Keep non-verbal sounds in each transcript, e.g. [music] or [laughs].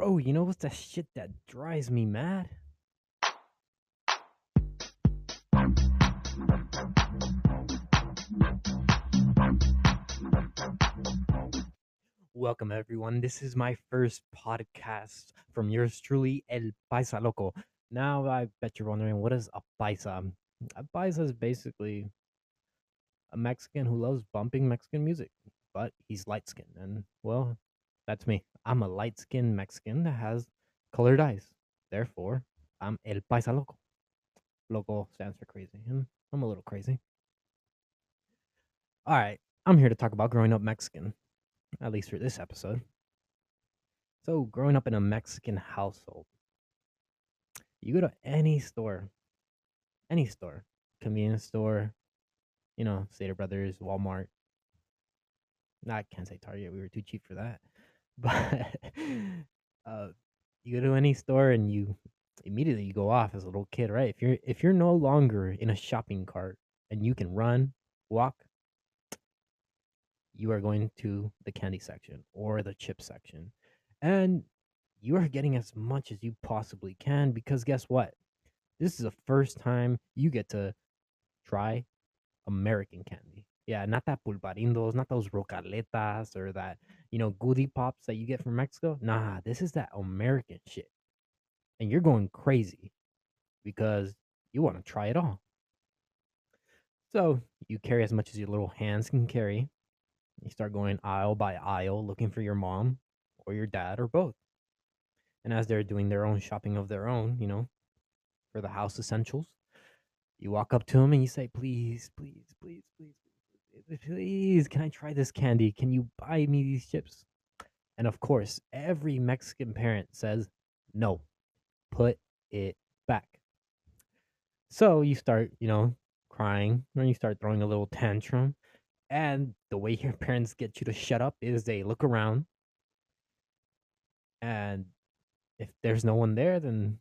Bro, oh, you know what's the shit that drives me mad? Welcome, everyone. This is my first podcast from yours truly, El Paisa Loco. Now, I bet you're wondering, what is a paisa? A paisa is basically a Mexican who loves bumping Mexican music, but he's light skinned. And, well, that's me. I'm a light skinned Mexican that has colored eyes. Therefore, I'm El Paisa Loco. Loco stands for crazy, and I'm a little crazy. All right, I'm here to talk about growing up Mexican, at least for this episode. So, growing up in a Mexican household, you go to any store, any store, convenience store, you know, Stater Brothers, Walmart. Nah, I can't say Target. We were too cheap for that. [laughs] But uh, you go to any store and you immediately you go off as a little kid, right? If you're if you're no longer in a shopping cart and you can run, walk, you are going to the candy section or the chip section. And you are getting as much as you possibly can because guess what? This is the first time you get to try American candy. Yeah, not that pulparindos, not those Rockaletas or that, you know, goody pops that you get from Mexico. Nah, this is that American shit. And you're going crazy because you want to try it all. So you carry as much as your little hands can carry. You start going aisle by aisle looking for your mom or your dad or both. And as they're doing their own shopping of their own, you know, for the house essentials, you walk up to them and you say, please, please, please, please, please, can I try this candy? Can you buy me these chips? And of course, every Mexican parent says, no, put it back. So you start, you know, crying or you start throwing a little tantrum. And the way your [laughs] parents get you to shut up is they look around. And if there's no one there, then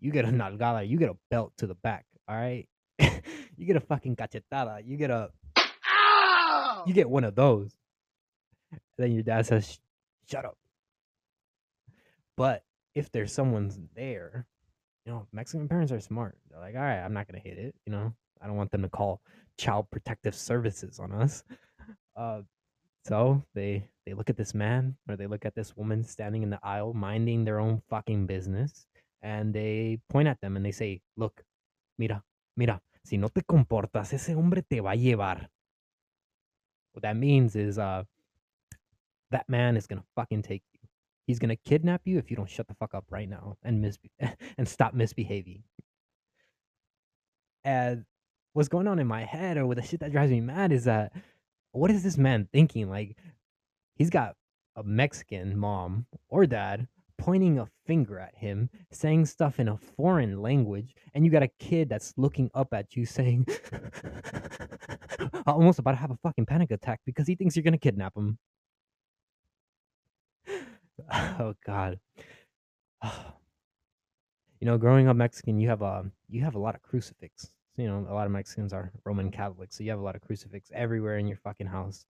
you get a [laughs] nalgada, you get a belt to the back. All right. [laughs] you get a fucking cachetada. You get a! You get one of those. And then your dad says, "Shut up." But if there's someone's there, you know, Mexican parents are smart. They're like, "All right, I'm not gonna hit it." You know, I don't want them to call child protective services on us. Uh, so they they look at this man or they look at this woman standing in the aisle minding their own fucking business, and they point at them and they say, "Look, mira, mira, si no te comportas, ese hombre te va a llevar." What that means is, uh, that man is gonna fucking take you. He's gonna kidnap you if you don't shut the fuck up right now and mis [laughs] and stop misbehaving. And what's going on in my head or with the shit that drives me mad is that what is this man thinking? Like he's got a Mexican mom or dad pointing a finger at him, saying stuff in a foreign language, and you got a kid that's looking up at you saying [laughs] almost about to have a fucking panic attack because he thinks you're gonna kidnap him. [laughs] oh god. [sighs] you know, growing up Mexican, you have a you have a lot of crucifix. You know, a lot of Mexicans are Roman Catholics, so you have a lot of crucifix everywhere in your fucking house.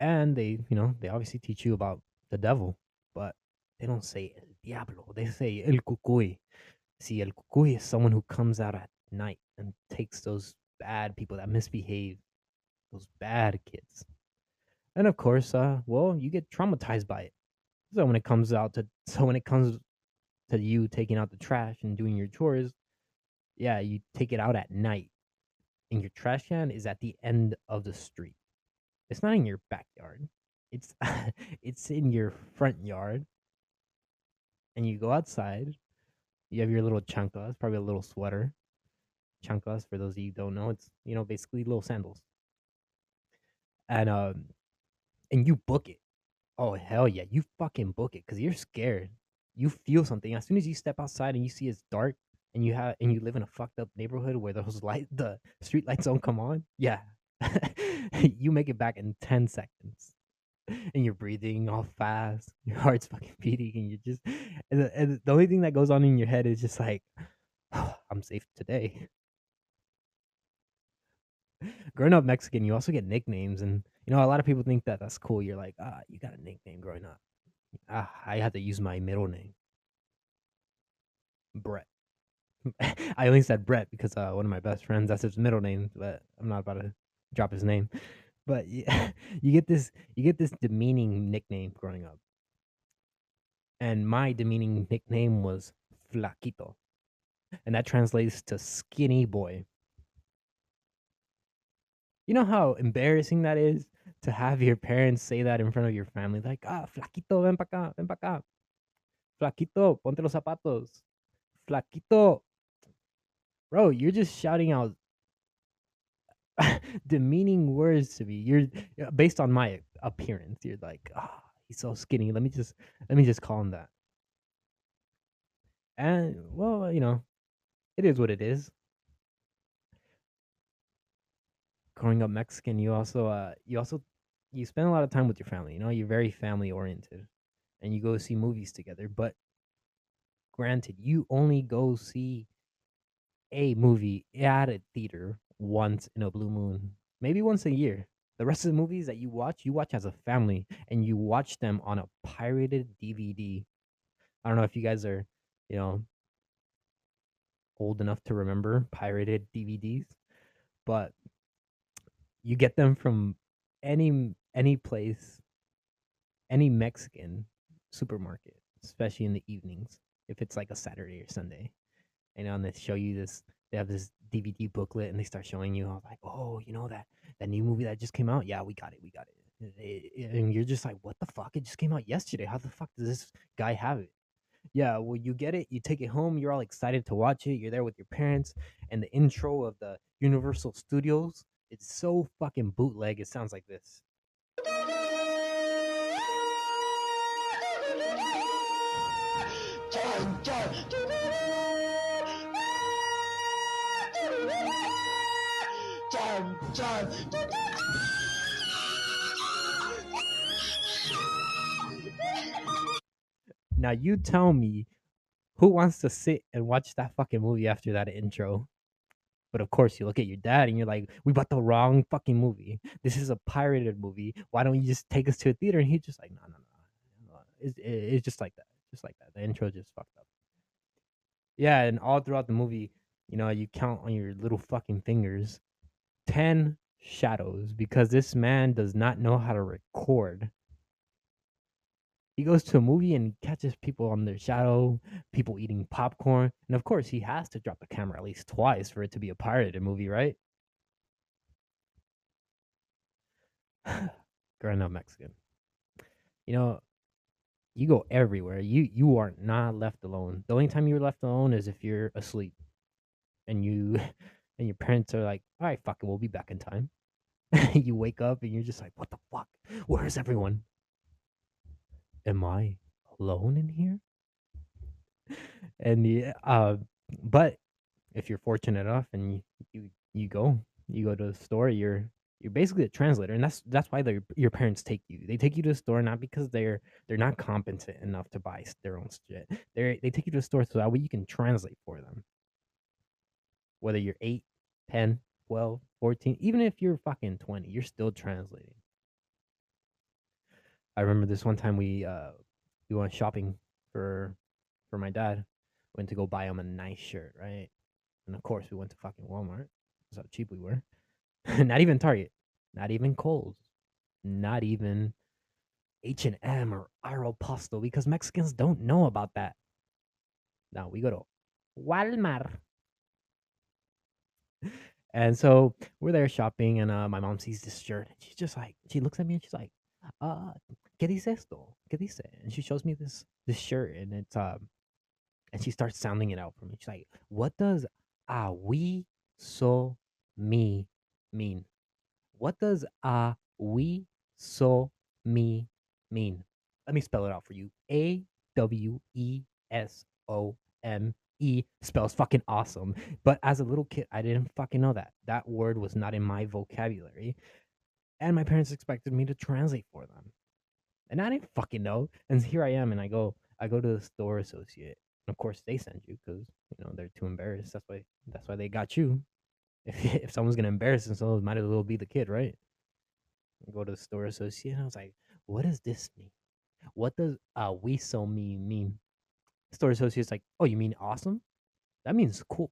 And they, you know, they obviously teach you about the devil, but they don't say el diablo. They say el cucuy. See, el cucuy is someone who comes out at night and takes those bad people that misbehave, those bad kids. And of course, uh, well, you get traumatized by it. So when it comes out to, [laughs] so when it comes to you taking out the trash and doing your chores, yeah, you take it out at night, and your trash can is at the end of the street. It's not in your backyard. It's [laughs] it's in your front yard. And you go outside. You have your little chanclas, probably a little sweater. Chanclas, for those of you don't know, it's you know basically little sandals. And um, and you book it. Oh hell yeah, you fucking book it because you're scared. You feel something as soon as you step outside and you see it's dark and you have and you live in a fucked up neighborhood where those [laughs] light the street lights don't come on. Yeah, [laughs] you make it back in ten seconds, [laughs] and you're breathing all fast. [laughs] Your heart's fucking beating, and you're just and the, and the only thing that goes on in your head is just like, [sighs] I'm safe today. [laughs] growing up Mexican, you also get nicknames, and you know a lot of people think that that's cool. You're like, ah, you got a nickname growing up. ah, I had to use my middle name, Brett. I only said Brett because uh, one of my best friends that's his middle name, but I'm not about to drop his name. But [laughs] you get this you get this demeaning nickname growing up, and my demeaning [laughs] nickname was Flaquito, and that translates to skinny boy. You know how embarrassing that is to have your parents say that in front of your family, like, ah, Flaquito, ven pa acá, ven pa acá. Flaquito, ponte los zapatos. Flaquito. Bro, you're just shouting out [laughs] demeaning words to me. You're based on my appearance. You're like, ah, he's so skinny. Let me just let me just call him that. And well, you know, it is what it is. Growing up Mexican, you also uh you also you spend a lot of time with your family. You know, you're very family oriented, and you go see movies together. But granted, you only go see a movie at a theater once in a blue moon, maybe once a year. The rest of the movies that you watch, you watch as a family and you watch them on a pirated DVD. I don't know if you guys are, you know, old enough to remember pirated DVDs, but you get them from any any place, any Mexican supermarket, especially in the evenings, if it's like a Saturday or Sunday. And on they show you this they have this DVD booklet and they start showing you how like, oh, you know that that new movie that just came out? Yeah, we got it, we got it. Eh, eh, And you're just like, what the fuck? It just came out yesterday. How the fuck does this guy have it? Yeah, well, you get it, you take it home, you're all excited to watch it. You're there with your parents, and the intro of the Universal Studios, it's so fucking bootleg. It sounds like this. Chan. Now you tell me who wants to sit and watch that fucking movie after that intro? But of course, you look at your dad and you're like, "We bought the wrong fucking movie. This is a pirated movie. Why don't you just take us to a theater?" And he's just like, "No, no, no. It's, it's just like that. Just like that. The intro just fucked up." Yeah, and all throughout the movie, you know, you count on your little fucking fingers 10 shadows because this man does not know how to record. He goes to a movie and catches people on their shadow, people eating popcorn, and of course he has to drop the camera at least twice for it to be a pirated movie, right? [sighs] Growing up Mexican. You know, you go everywhere. You you are not left alone. The only time you're left alone is if you're asleep. And you [laughs] and your parents are like, all right, fuck it, we'll be back in time. [laughs] you wake up and you're just like, what the fuck? Where is everyone? Am I alone in here? [laughs] And yeah, uh, but if you're fortunate enough and you, you you go you go to the store, you're you're basically a translator, and that's that's why your parents take you. They take you to the store not because they're they're not competent enough to buy their own shit. They they take you to the store so that way you can translate for them. Whether you're 8, 10, 12, 14, even if you're fucking 20, you're still translating. I remember this one time we uh we went shopping for for my dad. Went to go buy him a nice shirt, right? And of course we went to fucking Walmart. That's how cheap we were. [laughs] not even Target, not even Kohl's, not even H and M or Aeropostale because Mexicans don't know about that. Now we go to Walmart. And so we're there shopping, and uh, my mom sees this shirt, and she's just like, she looks at me and she's like, uh, ¿qué dice esto? ¿Qué dice? And she shows me this this shirt, and it's um, and she starts sounding it out for me. She's like, "What does a we so me mean? What does a we so me mean? Let me spell it out for you. A W E S O M E spells fucking awesome. But as a little kid, I didn't fucking know that. That word was not in my vocabulary. And my parents expected me to translate for them. And I didn't fucking know. And here I am, and I go, I go to the store associate. And of course, they send you because you know they're too embarrassed. That's why. That's why they got you. [laughs] If if someone's gonna embarrass themselves, might as well be the kid, right? I go to the store associate, and I was like, "What does this mean? What does uh we so me mean? Store associate's like, oh, you mean awesome? That means cool.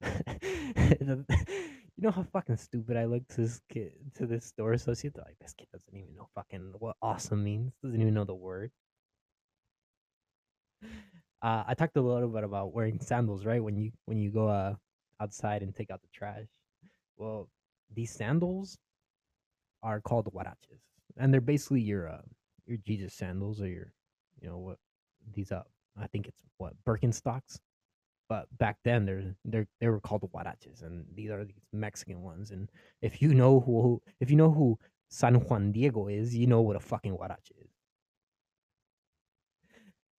[laughs] [laughs] You know how fucking stupid I look to this kid to this store associate? They're like, this kid doesn't even know fucking what awesome means. Doesn't even know the word. [laughs] Uh, I talked a little bit about wearing sandals, right? When you when you go uh outside and take out the trash. Well, these sandals are called huaraches, and they're basically your uh, your Jesus sandals or your you know what these up. I think it's what Birkenstocks. But back then they're they're they were called huaraches, and these are these Mexican ones. And if you know who if you know who San Juan Diego is, you know what a fucking huarache is.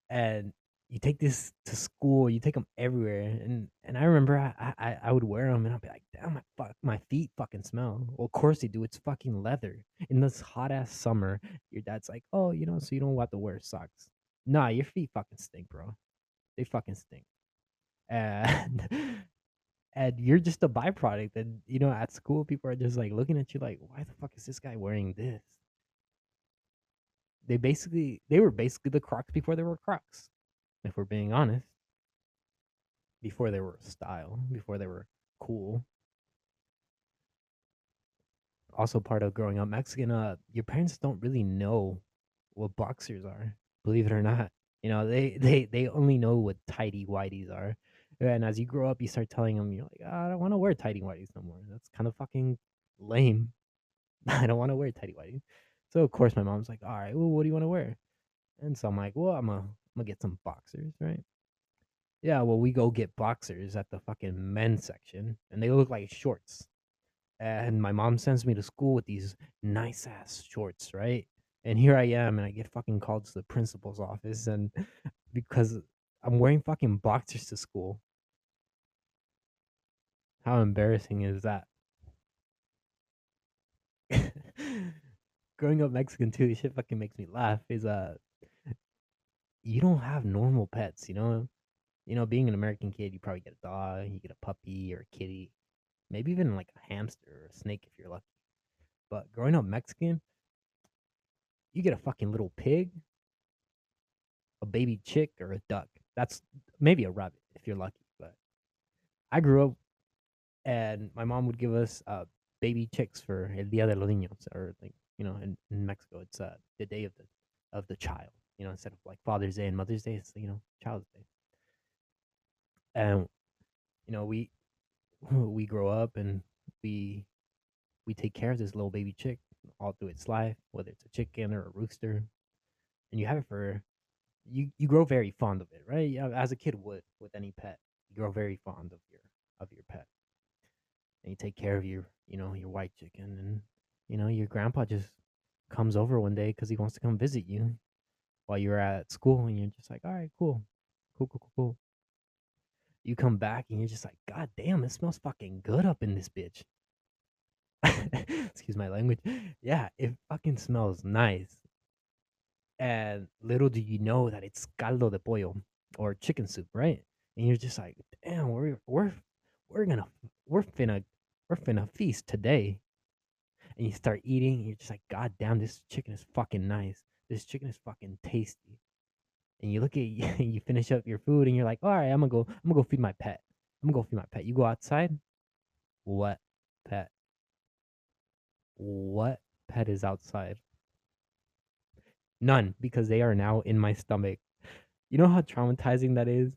And you take this to school, you take them everywhere, and and I remember I I, I would wear them, and I'd be like, damn, my fuck, my feet fucking smell. Well, of course they do. It's fucking leather. In this hot ass summer, your dad's like, oh, you know, so you don't have to wear socks. Nah, your feet fucking stink, bro. They fucking stink. And [laughs] and you're just a byproduct. And you know, at school, people are just like looking at you like, why the fuck is this guy wearing this? They basically they were basically the Crocs before they were Crocs, if we're being honest. Before they were style, before they were cool. Also part of growing up Mexican, uh, your parents don't really know what boxers are, believe it or not. You know, they they they only know what tidy whities are. And as you grow up, you start telling them, you're like, "Ah, I don't want to wear tidy whities no more. That's kind of fucking lame. [laughs] I don't want to wear tidy whities. So of course my mom's like, all right, well, what do you want to wear? And so I'm like, well, I'm gonna I'm gonna get some boxers, right? Yeah, well, we go get boxers at the fucking men's section, and they look like shorts. And my mom sends me to school with these nice ass shorts, right? And here I am, and I get fucking called to the principal's office, and [laughs] because I'm wearing fucking boxers to school. How embarrassing is that? [laughs] Growing up Mexican too, shit fucking makes me laugh. Is uh, you don't have normal pets, you know. You know, being an American kid, you probably get a dog, you get a puppy or a kitty, maybe even like a hamster or a snake if you're lucky. But growing up Mexican, you get a fucking little pig, a baby chick, or a duck. That's maybe a rabbit if you're lucky. But I grew up and my mom would give us uh baby chicks for El Dia de los Niños, or like you know, in, in Mexico, it's uh the day of the of the child. You know, instead of like Father's Day and Mother's Day, it's you know Child's Day. And you know, we we grow up and we we take care of this little baby chick all through its life, whether it's a chicken or a rooster, and you have it for you. You grow very fond of it, right? As a kid would with any pet, you grow very fond of your of your pet, and you take care of your you know your white chicken, and you know your grandpa just comes over one day because he wants to come visit you while you're at school, and you're just like, all right, cool, cool, cool, cool, cool. You come back and you're just like, God damn, it smells fucking good up in this bitch. [laughs] Excuse my language. Yeah, it fucking smells nice. And little do you know that it's caldo de pollo or chicken soup, right? And you're just like, damn, we're we're we're gonna we're finna we're finna feast today. And you start eating, and you're just like, God damn, this chicken is fucking nice. This chicken is fucking tasty. And you look at [laughs] you finish up your food, and you're like, all right, I'm gonna go, I'm gonna go feed my pet. I'm gonna go feed my pet. You go outside. What pet? What pet is outside? None, because they are now in my stomach. You know how traumatizing that is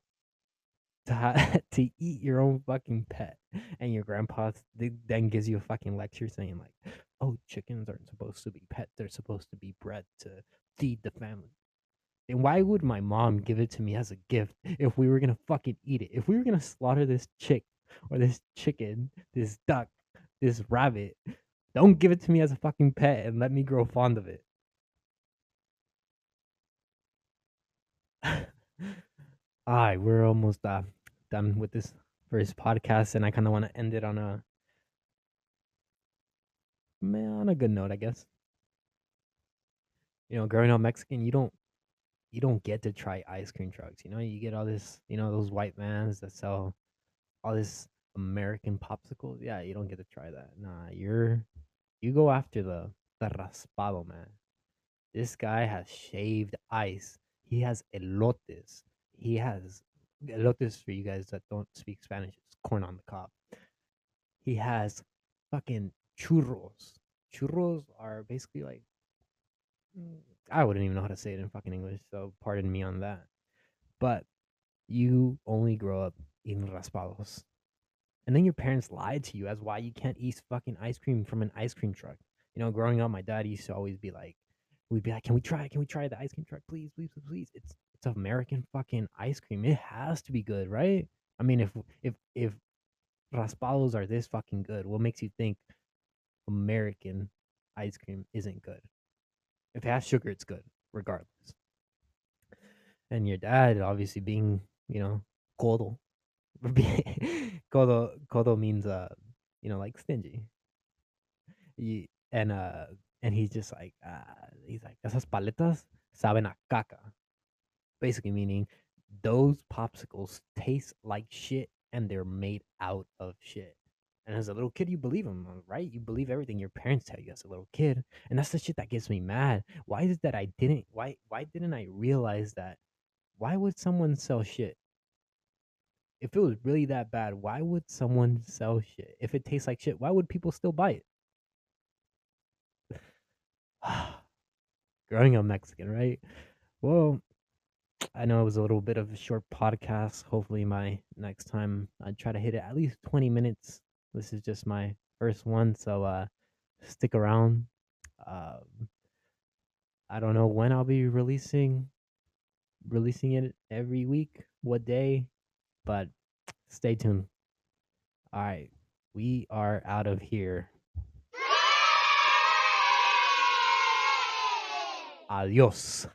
to ha- [laughs] to eat your own fucking pet, and your grandpa th- then gives you a fucking lecture saying like, "Oh, chickens aren't supposed to be pets; they're supposed to be bred to feed the family." Then why would my mom give it to me as a gift if we were gonna fucking eat it? If we were gonna slaughter this chick or this chicken, this duck, this rabbit, don't give it to me as a fucking pet and let me grow fond of it. [laughs] Alright, we're almost uh, done with this first podcast, and I kind of want to end it on a man on a good note, I guess. You know, growing up Mexican, you don't you don't get to try ice cream trucks. You know, you get all this, you know, those white mans that sell all this American popsicles. Yeah, you don't get to try that. Nah, you're you go after the the raspado man. This guy has shaved ice. He has elotes. He has elotes for you guys that don't speak Spanish. It's corn on the cob. He has fucking churros. Churros are basically like mm, I wouldn't even know how to say it in fucking English, so pardon me on that. But you only grow up in raspados. And then your parents lied to you as why you can't eat fucking ice cream from an ice cream truck. You know, growing up, my dad used to always be like, we'd be like, "Can we try? Can we try the ice cream truck, please, please, please, please?" It's it's American fucking ice cream. It has to be good, right? I mean, if if if raspados are this fucking good, what makes you think American ice cream isn't good? If it has sugar, it's good, regardless. And your dad, obviously being, you know, codo. [laughs] codo codo means uh, you know, like stingy. Y- and uh and he's just like uh he's like esas paletas saben a caca. Basically meaning those popsicles taste like shit and they're made out of shit. And as a little kid you believe them right? You believe everything your parents tell you as a little kid and that's the shit that gets me mad. Why is it that i didn't why why didn't i realize that? Why would someone sell shit if it was really that bad why would someone sell shit if it tastes like shit why would people still buy it [sighs] growing up Mexican, right? Well, I know it was a little bit of a short podcast. Hopefully, my next time I try to hit it at least 20 minutes. This is just my first one, so uh, stick around. Um, I don't know when I'll be releasing releasing it every week, what day, but stay tuned. All right, we are out of here. Adiós.